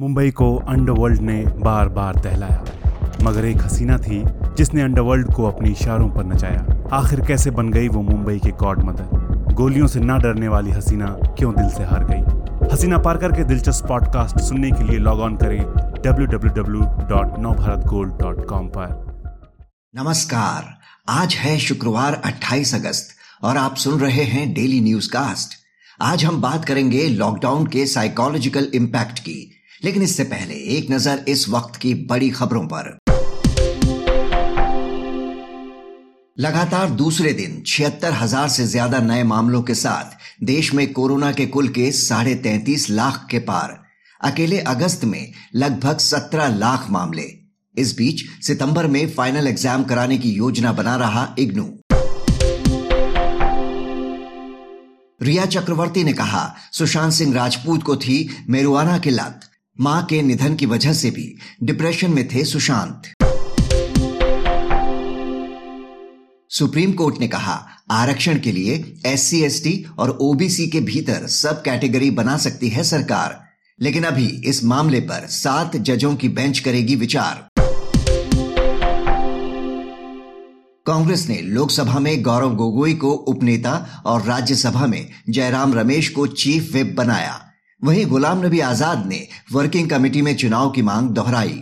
मुंबई को अंडरवर्ल्ड ने बार बार दहलाया, मगर एक हसीना थी जिसने अंडरवर्ल्ड को अपने इशारों पर नचाया। आखिर कैसे बन गई वो मुंबई के गॉड मदर? गोलियों से ना डरने वाली हसीना क्यों दिल से हार गई? हसीना पारकर के दिलचस्प पॉडकास्ट सुनने के लिए लॉग ऑन करें www.navbharatgold.com पर। नमस्कार, आज है शुक्रवार 28 अगस्त और आप सुन रहे हैं डेली न्यूज़ कास्ट आज हम बात करेंगे लॉकडाउन के साइकोलॉजिकल इम्पैक्ट की। लेकिन इससे पहले एक नज़र इस वक्त की बड़ी खबरों पर। लगातार दूसरे दिन छिहत्तर हज़ार से ज़्यादा नए मामलों के साथ देश में कोरोना के कुल केस साढ़े तैतीस लाख के पार। अकेले अगस्त में लगभग सत्रह लाख मामले। इस बीच सितंबर में फाइनल एग्ज़ाम कराने की योजना बना रहा इग्नू। रिया चक्रवर्ती ने कहा, सुशांत सिंह राजपूत को थी मेरुआना की लत। माँ के निधन की वजह से भी डिप्रेशन में थे सुशांत। सुप्रीम कोर्ट ने कहा, आरक्षण के लिए एस सी और ओबीसी के भीतर सब कैटेगरी बना सकती है सरकार। लेकिन अभी इस मामले पर सात जजों की बेंच करेगी विचार। कांग्रेस ने लोकसभा में गौरव गोगोई को उपनेता और राज्यसभा में जयराम रमेश को चीफ विप बनाया। वहीं गुलाम नबी आज़ाद ने वर्किंग कमेटी में चुनाव की मांग दोहराई।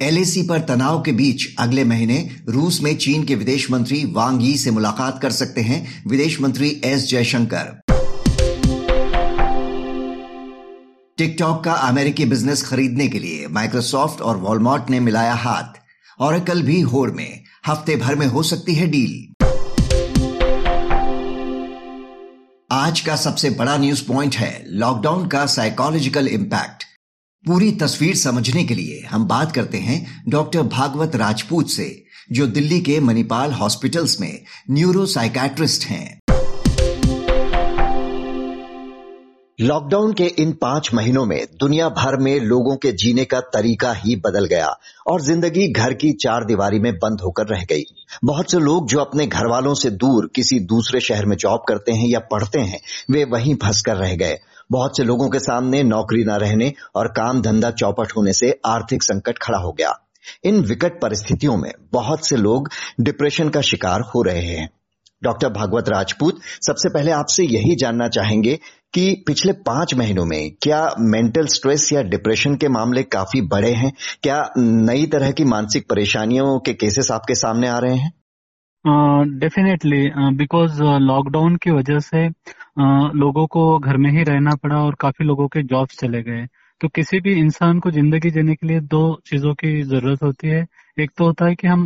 एलएसी पर तनाव के बीच अगले महीने रूस में चीन के विदेश मंत्री वांग यी से मुलाकात कर सकते हैं विदेश मंत्री एस जयशंकर। टिकटॉक का अमेरिकी बिज़नेस खरीदने के लिए माइक्रोसॉफ्ट और वॉलमार्ट ने मिलाया हाथ, और कल भी होड़ में, हफ़्ते भर में हो सकती है डील। आज का सबसे बड़ा न्यूज़ पॉइंट है लॉकडाउन का साइकोलॉजिकल इम्पैक्ट पूरी तस्वीर समझने के लिए हम बात करते हैं डॉक्टर भागवत राजपूत से, जो दिल्ली के मणिपाल हॉस्पिटल्स में न्यूरो साइकैट्रिस्ट हैं। लॉकडाउन के इन पाँच महीनों में दुनिया भर में लोगों के जीने का तरीका ही बदल गया और ज़िंदगी घर की चार दीवारी में बंद होकर रह गई। बहुत से लोग जो अपने घर वालों से दूर किसी दूसरे शहर में जॉब करते हैं या पढ़ते हैं, वे वहीं फंस कर रह गए। बहुत से लोगों के सामने नौकरी न रहने और काम धंधा चौपट होने से आर्थिक संकट खड़ा हो गया। इन विकट परिस्थितियों में बहुत से लोग डिप्रेशन का शिकार हो रहे हैं। डॉक्टर भागवत राजपूत सबसे पहले आपसे यही जानना चाहेंगे कि पिछले पाँच महीनों में क्या मेंटल स्ट्रेस या डिप्रेशन के मामले काफ़ी बड़े हैं? क्या नई तरह की मानसिक परेशानियों के केसेस आपके सामने आ रहे हैं? डेफिनेटली बिकॉज़ लॉकडाउन की वजह से uh, लोगों को घर में ही रहना पड़ा और काफ़ी लोगों के जॉब्स चले गए। तो किसी भी इंसान को ज़िंदगी जीने के लिए दो चीज़ों की ज़रूरत होती है एक तो होता है कि हम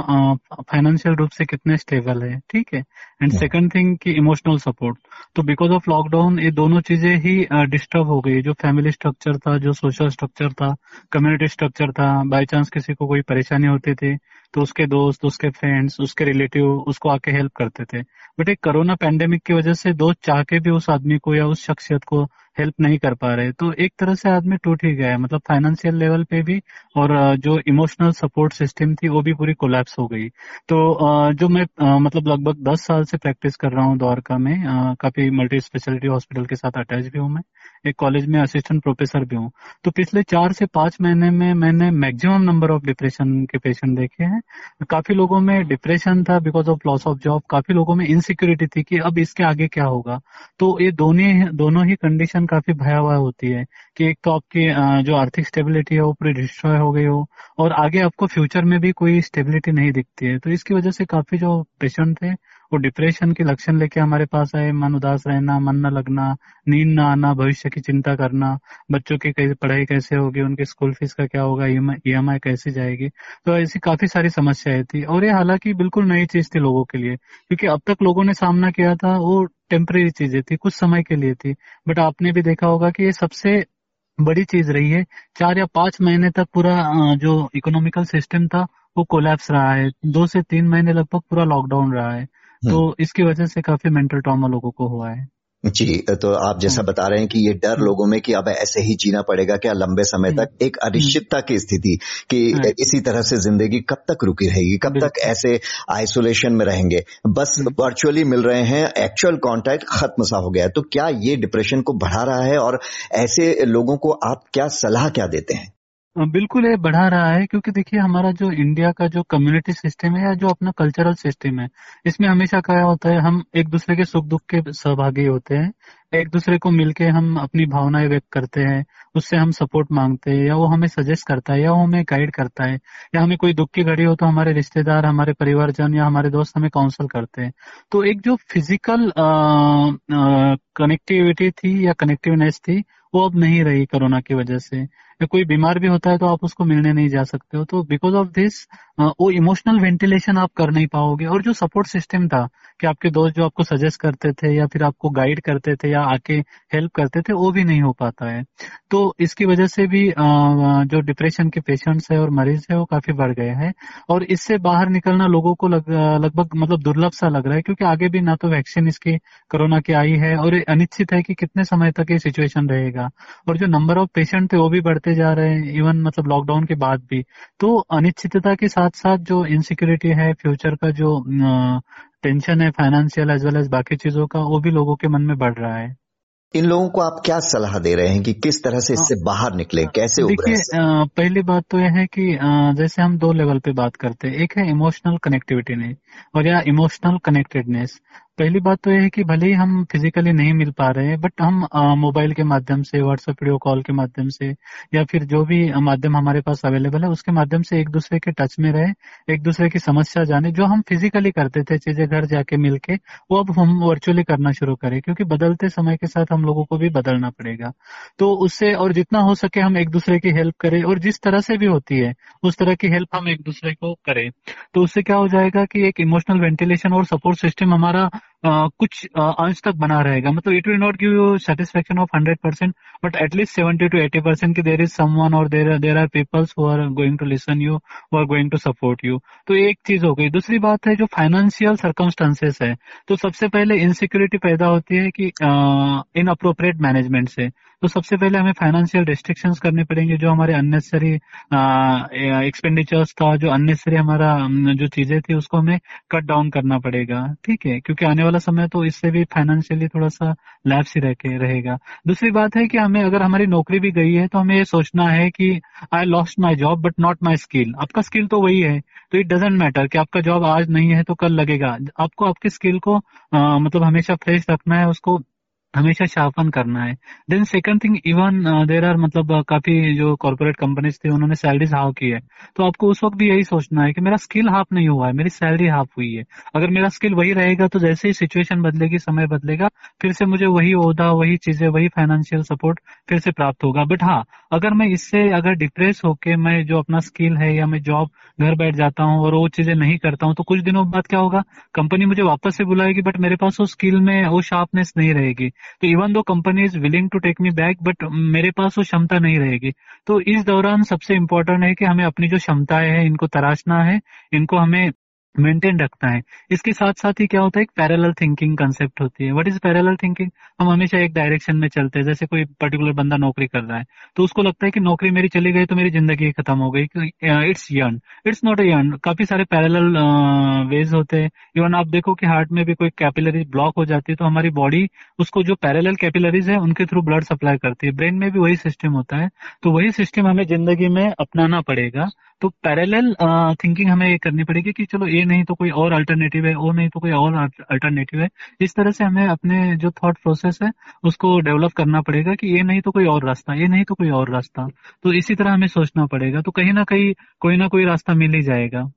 फाइनेंशियल रूप से कितने स्टेबल है ठीक है? एंड सेकंड थिंग कि इमोशनल सपोर्ट तो बिकॉज़ ऑफ़ लॉकडाउन ये दोनों चीज़ें ही डिस्टर्ब हो गई। जो फैमिली स्ट्रक्चर था जो सोशल स्ट्रक्चर था कम्युनिटी स्ट्रक्चर था बाई चांस किसी को कोई परेशानी होती थी तो उसके दोस्त उसके फ्रेंड्स उसके रिलेटिव उसको आके हेल्प करते थे। बट एक कोरोना पैंडेमिक की वजह से दोस्त चाह के भी उस आदमी को या उस शख्सियत को हेल्प नहीं कर पा रहे। तो एक तरह से आदमी टूट ही गया है। मतलब फाइनेंशियल लेवल पे भी और जो इमोशनल सपोर्ट सिस्टम थी, वो भी पूरी कोलैप्स हो गई। तो जो मैं मतलब लगभग दस साल से प्रैक्टिस कर रहा हूँ द्वारका में काफ़ी मल्टी स्पेशलिटी हॉस्पिटल के साथ अटैच भी हूँ मैं। एक कॉलेज में असिस्टेंट प्रोफेसर भी हूँ। तो पिछले चार से पाँच महीने में मैंने मैक्सिमम नंबर ऑफ़ डिप्रेशन के पेशेंट देखे हैं। काफ़ी लोगों में डिप्रेशन था because of loss of job काफ़ी लोगों में इनसिक्योरिटी थी कि अब इसके आगे क्या होगा। तो ये दोनों दोनों ही कंडीशन काफ़ी भयावह होती है कि एक तो आपकी जो आर्थिक स्टेबिलिटी है वो पूरी डिस्ट्रॉय हो गई हो और आगे आपको फ्यूचर में भी कोई स्टेबिलिटी नहीं दिखती है। तो इसकी वजह से काफ़ी जो पेशेंट थे, वो डिप्रेशन के लक्षण लेके हमारे पास आए। मन उदास रहना, मन न लगना, नींद न आना, भविष्य की चिंता करना, बच्चों की पढ़ाई कैसे होगी, उनकी स्कूल फ़ीस का क्या होगा ई एम आई कैसे जाएगी। तो ऐसी काफ़ी सारी समस्याएँ थी। और ये हालाँकि बिल्कुल नई चीज़ थी लोगों के लिए, क्योंकि अब तक लोगों ने सामना किया था, वो टेम्परेरी चीज़ें थी, कुछ समय के लिए थी। बट आपने भी देखा होगा कि ये सबसे बड़ी चीज़ रही है। चार या पाँच महीने तक पूरा जो इकोनॉमिकल सिस्टम था वो कोलैप्स रहा है दो से तीन महीने लगभग पूरा लॉकडाउन रहा है तो हम्म। इसकी वजह से काफ़ी मेंटल ट्रॉमा लोगों को हुआ है जी तो आप जैसा हम्म। बता रहे हैं कि ये डर हम्म। लोगों में कि अब ऐसे ही जीना पड़ेगा क्या लंबे समय। तक एक अनिश्चितता की स्थिति कि। इसी तरह से ज़िंदगी कब तक रुकी रहेगी कब तक ऐसे आइसोलेशन में रहेंगे बस। वर्चुअली मिल रहे हैं एक्चुअल कांटेक्ट खत्म सा हो गया है तो क्या ये डिप्रेशन को बढ़ा रहा है और ऐसे लोगों को आप क्या सलाह क्या देते हैं बिल्कुल ये बढ़ा रहा है क्योंकि देखिए हमारा जो इंडिया का जो कम्युनिटी सिस्टम है या जो अपना कल्चरल सिस्टम है, इसमें हमेशा क्या होता है, हम एक दूसरे के सुख दुख के सहभागी होते हैं, एक दूसरे को मिलके हम अपनी भावनाएँ व्यक्त करते हैं, उससे हम सपोर्ट मांगते हैं या वो हमें सजेस्ट करता है या वो हमें गाइड करता है, या हमें कोई दुख की घड़ी हो तो हमारे रिश्तेदार, हमारे परिवारजन या हमारे दोस्त हमें काउंसल करते हैं। तो एक जो फ़िज़िकल कनेक्टिविटी थी या कनेक्टिवनेस थी, वो अब नहीं रही कोरोना की वजह से। कोई बीमार भी होता है तो आप उसको मिलने नहीं जा सकते हो। तो बिकॉज़ ऑफ़ दिस वो इमोशनल वेंटिलेशन आप कर नहीं पाओगे। और जो सपोर्ट सिस्टम था कि आपके दोस्त जो आपको सजेस्ट करते थे या फिर आपको गाइड करते थे या आके हेल्प करते थे वो भी नहीं हो पाता है। तो इसकी वजह से भी जो डिप्रेशन के पेशेंट्स है और मरीज़ है वो काफ़ी बढ़ गए हैं। और इससे बाहर निकलना लोगों को लग, लगभग मतलब दुर्लभ सा लग रहा है क्योंकि आगे भी ना तो वैक्सीन इसकी कोरोना की आई है और अनिश्चित है कि कितने समय तक ये सिचुएशन रहेगा। और जो नंबर ऑफ़ पेशेंट थे वो भी बढ़ते जा रहे हैं इवन मतलब लॉकडाउन के बाद भी। तो अनिश्चितता के साथ साथ साथ जो इनसिक्योरिटी है फ्यूचर का जो टेंशन है फाइनेंशियल एज वेल एज बाकी चीज़ों का वो भी लोगों के मन में बढ़ रहा है। इन लोगों को आप क्या सलाह दे रहे हैं कि किस तरह से इससे बाहर निकले? कैसे देखिए पहली बात तो यह है कि जैसे हम दो लेवल पे बात करते हैं एक है इमोशनल कनेक्टिविटी ने और या इमोशनल कनेक्टेडनेस पहली बात तो यह है कि भले ही हम फिजिकली नहीं मिल पा रहे हैं बट हम मोबाइल के माध्यम से व्हाट्सएप वीडियो कॉल के माध्यम से, या फिर जो भी माध्यम हमारे पास अवेलेबल है, उसके माध्यम से एक दूसरे के टच में रहे, एक दूसरे की समस्या जाने। जो हम फिजिकली करते थे, चीज़ें घर जाके मिलके, वो अब हम वर्चुअली करना शुरू करें, क्योंकि बदलते समय के साथ हम लोगों को भी बदलना पड़ेगा। तो उससे और जितना हो सके हम एक दूसरे की हेल्प करें, और जिस तरह से भी होती है, उस तरह की हेल्प हम एक दूसरे को करें। तो उससे क्या हो जाएगा कि एक इमोशनल वेंटिलेशन और सपोर्ट सिस्टम हमारा कुछ अंश तक बना रहेगा। मतलब it will not give you satisfaction of hundred percent but at least seventy to eighty percent की देर इज़ समवन और there there are peoples who are going to listen you who are going to support you तो एक चीज़ हो गई। दूसरी बात है जो फाइनेंशियल सर्कमस्टांसेस है। तो सबसे पहले इनसिक्योरिटी पैदा होती है कि इन अप्रोप्रिएट मैनेजमेंट से। तो सबसे पहले हमें फाइनेंशियल रिस्ट्रिक्शंस करने पड़ेंगे जो हमारे अननेसेसरी एक्सपेंडिचर्स था, जो अननेसेसरी हमारा, जो चीज़ें थी, उसको हमें कट डाउन करना पड़ेगा। ठीक है? क्योंकि आने वाला समय तो इससे भी फाइनेंशियली थोड़ा सा लैप्स ही रह के रहेगा। दूसरी बात है कि हमें अगर हमारी नौकरी भी गई है तो हमें ये सोचना है कि I lost my job but not my skill आपका स्किल तो वही है तो इट डजेंट मैटर कि आपका जॉब आज नहीं है तो कल लगेगा। आपको आपके स्किल को आ, मतलब हमेशा फ्रेश रखना है उसको हमेशा शार्पन करना है। Then second thing even there are मतलब uh, काफ़ी जो कॉर्पोरेट कंपनीज़ थी उन्होंने सैलरीज हाफ़ की है। तो आपको उस वक्त भी यही सोचना है कि मेरा स्किल हाफ़ नहीं हुआ है मेरी सैलरी हाफ़ हुई है। अगर मेरा स्किल वही रहेगा तो जैसे ही सिचुएशन बदलेगी समय बदलेगा फिर से मुझे वही ओहदा वही चीज़ें वही फाइनेंशियल सपोर्ट फिर से प्राप्त होगा। बट हाँ अगर मैं इससे अगर डिप्रेस होके मैं जो अपना स्किल है या मैं जॉब घर बैठ जाता हूँ और वो चीज़ें नहीं करता हूँ तो कुछ दिनों बाद क्या होगा? कंपनी मुझे वापस से बुलाएगी बट मेरे पास वो स्किल में वो शार्पनेस नहीं रहेगी। तो even though company is willing to take me back but मेरे पास वो क्षमता नहीं रहेगी। तो इस दौरान सबसे इम्पोर्टेंट है कि हमें अपनी जो क्षमताएँ हैं, इनको तराशना है, इनको हमें मेंटेन रखना है। इसके साथ साथ ही क्या होता है, एक पैरेलल थिंकिंग कंसेप्ट होती है। व्हाट इज़ पैरेलल थिंकिंग हम हमेशा एक डायरेक्शन में चलते हैं। जैसे कोई पर्टिकुलर बंदा नौकरी कर रहा है तो उसको लगता है कि नौकरी मेरी चली गई तो मेरी ज़िंदगी खत्म हो गई। It's yarn it's not a yarn काफ़ी सारे पैरेलल वेज होते हैं। इवन आप देखो कि हार्ट में भी कोई कैपिलरीज ब्लॉक हो जाती है तो हमारी बॉडी उसको जो पैरेलल कैपिलरीज है, उनके थ्रू ब्लड सप्लाई करती है। ब्रेन में भी वही सिस्टम होता है। तो वही सिस्टम हमें ज़िंदगी में अपनाना पड़ेगा। तो पैरेलल थिंकिंग हमें ये करनी पड़ेगी कि चलो नहीं तो कोई और अल्टरनेटिव है और नहीं तो कोई और अल्टरनेटिव है। इस तरह से हमें अपने जो थॉट प्रोसेस है, उसको डेवलप करना पड़ेगा कि ये नहीं तो कोई और रास्ता, ये नहीं तो कोई और रास्ता। तो इसी तरह हमें सोचना पड़ेगा तो कहीं ना कहीं कोई ना कोई रास्ता मिल ही जाएगा।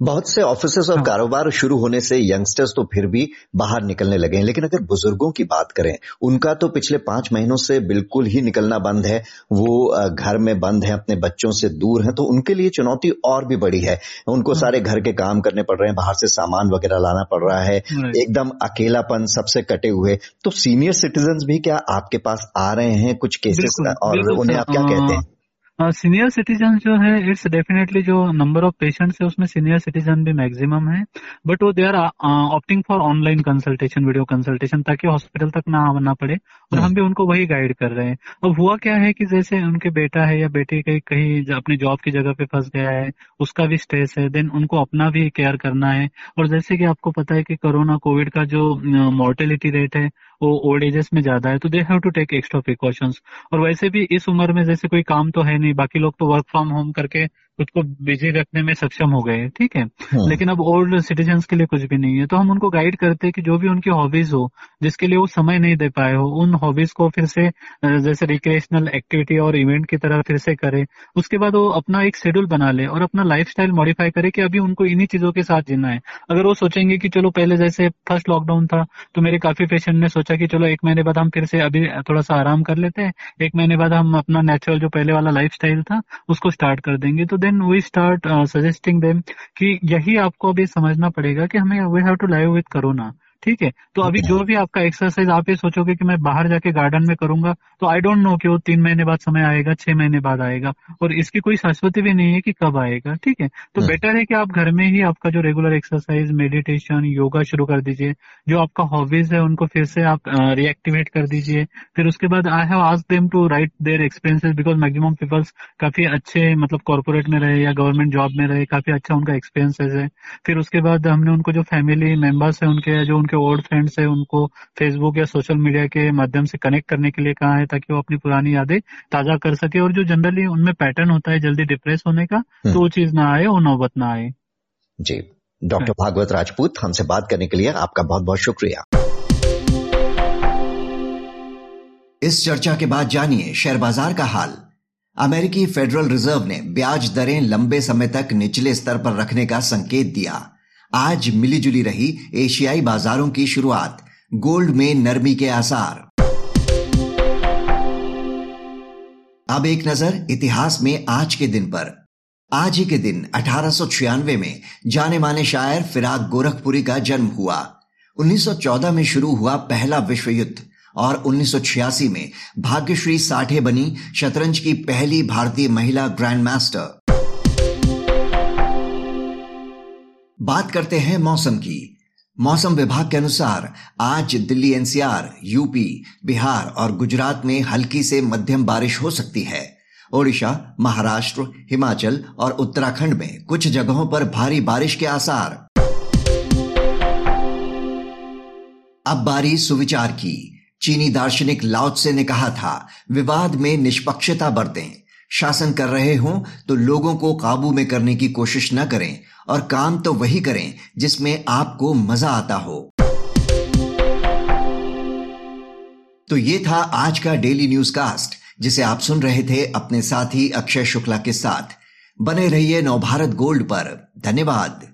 बहुत से ऑफ़िस और हाँ। कारोबार शुरू होने से यंगस्टर्स तो फिर भी बाहर निकलने लगे हैं। लेकिन अगर बुज़ुर्गों की बात करें उनका तो पिछले पाँच महीनों से बिल्कुल ही निकलना बंद है। वो घर में बंद है अपने बच्चों से दूर हैं तो उनके लिए चुनौती और भी बड़ी है। उनको हाँ। सारे घर के काम करने पड़ रहे हैं बाहर से सामान वगैरह लाना पड़ रहा है। एकदम अकेलापन सबसे कटे हुए। तो सीनियर सिटीजन भी क्या आपके पास आ रहे हैं कुछ केसेस और उन्हें आप क्या कहते हैं? सीनियर सिटीजन जो है इट्स डेफिनेटली जो नंबर ऑफ़ पेशेंट्स है उसमें सीनियर सिटीजन भी मैक्सिमम है। बट वो they are opting for online consultation video consultation ताकि हॉस्पिटल तक ना आना पड़े। और हम भी उनको वही गाइड कर रहे हैं। अब हुआ क्या है कि जैसे उनके बेटा है या बेटी कहीं कहीं अपनी जॉब की जगह पे फंस गया है उसका भी स्ट्रेस है देन उनको अपना भी केयर करना है। और जैसे कि आपको पता है कि कोरोना कोविड का जो मोर्टेलिटी रेट है वो ओल्ड एजेस में ज़्यादा है तो they have to take extra precautions और वैसे भी इस उम्र में जैसे कोई काम तो है नहीं, बाकी लोग तो वर्क फ्रॉम होम करके खुद को बिज़ी रखने में सक्षम हो गए ठीक है? हाँ। लेकिन अब ओल्ड सिटीजन के लिए कुछ भी नहीं है। तो हम उनको गाइड करते हैं कि जो भी उनकी हॉबीज हो जिसके लिए वो समय नहीं दे पाए हो उन हॉबीज को फिर से जैसे रिक्रिएशनल एक्टिविटी और इवेंट की तरह फिर से करे। उसके बाद वो अपना एक शेड्यूल बना ले और अपना लाइफ स्टाइल मॉडिफाई करे कि अभी उनको इन्हीं चीज़ों के साथ जीना है। अगर वो सोचेंगे कि चलो पहले जैसे फ़र्स्ट लॉकडाउन था तो मेरे काफ़ी पेशेंट ने सोचा कि चलो एक महीने बाद हम फिर से अभी थोड़ा सा आराम कर लेते हैं एक महीने बाद हम अपना नेचुरल जो पहले वाला लाइफ था उसको स्टार्ट कर देंगे। तो then we start suggesting them कि यही आपको अभी समझना पड़ेगा कि हमें we have to live with corona ठीक है? तो अभी जो भी आपका एक्सरसाइज आप ये सोचोगे कि मैं बाहर जाके गार्डन में करूँगा तो आई डोंट नो कि वो तीन महीने बाद समय आएगा छह महीने बाद आएगा और इसकी कोई शाश्वती भी नहीं है कि कब आएगा ठीक है? तो बेटर हम्म। है कि आप घर में ही आपका जो रेगुलर एक्सरसाइज मेडिटेशन योगा शुरू कर दीजिए जो आपका हॉबीज है उनको फिर से आप रिएक्टिवेट कर दीजिए। फिर उसके बाद I have ask them to write their experiences because maximum peoples काफ़ी अच्छे मतलब कॉर्पोरेट में रहे या गवर्नमेंट जॉब में रहे काफ़ी अच्छा उनका एक्सपीरियंसेस है। फिर उसके बाद हमने उनको जो फैमिली मेंबर्स है उनके जो उनके के ओल्ड फ्रेंड्स है उनको फेसबुक या सोशल मीडिया के माध्यम से कनेक्ट करने के लिए कहा है ताकि वो अपनी पुरानी यादें ताज़ा कर सके और जो जनरली उनमें पैटर्न होता है जल्दी डिप्रेस होने का तो वो हम्म। चीज़ ना आए वो नौबत ना आए। जी। डॉक्टर हाँ। भागवत राजपूत हमसे बात करने के लिए आपका बहुत बहुत शुक्रिया। इस चर्चा के बाद जानिए शेयर बाज़ार का हाल। अमेरिकी फेडरल रिज़र्व ने ब्याज दरें लंबे समय तक निचले स्तर पर रखने का संकेत दिया। आज मिलीजुली रही एशियाई बाजारों की शुरुआत, गोल्ड में नरमी के आसार। अब एक नज़र इतिहास में आज के दिन पर। आज ही के दिन अठारह में जाने माने शायर फिराक गोरखपुरी का जन्म हुआ। 1914 में शुरू हुआ पहला विश्व युद्ध और 1986 में भाग्यश्री साठे बनी शतरंज की पहली भारतीय महिला ग्रैंड मास्टर बात करते हैं मौसम की। मौसम विभाग के अनुसार आज दिल्ली, एनसीआर, यूपी, बिहार और गुजरात में हल्की से मध्यम बारिश हो सकती है। ओडिशा, महाराष्ट्र, हिमाचल और उत्तराखंड में कुछ जगहों पर भारी बारिश के आसार। अब बारी सुविचार की। चीनी दार्शनिक लाउत्से ने कहा था, विवाद में निष्पक्षता बरतें। शासन कर रहे हों तो लोगों को काबू में करने की कोशिश न करें और काम तो वही करें जिसमें आपको मज़ा आता हो। तो ये था आज का डेली न्यूज़ कास्ट, जिसे आप सुन रहे थे अपने साथी अक्षय शुक्ला के साथ। बने रहिए नवभारत गोल्ड पर। धन्यवाद।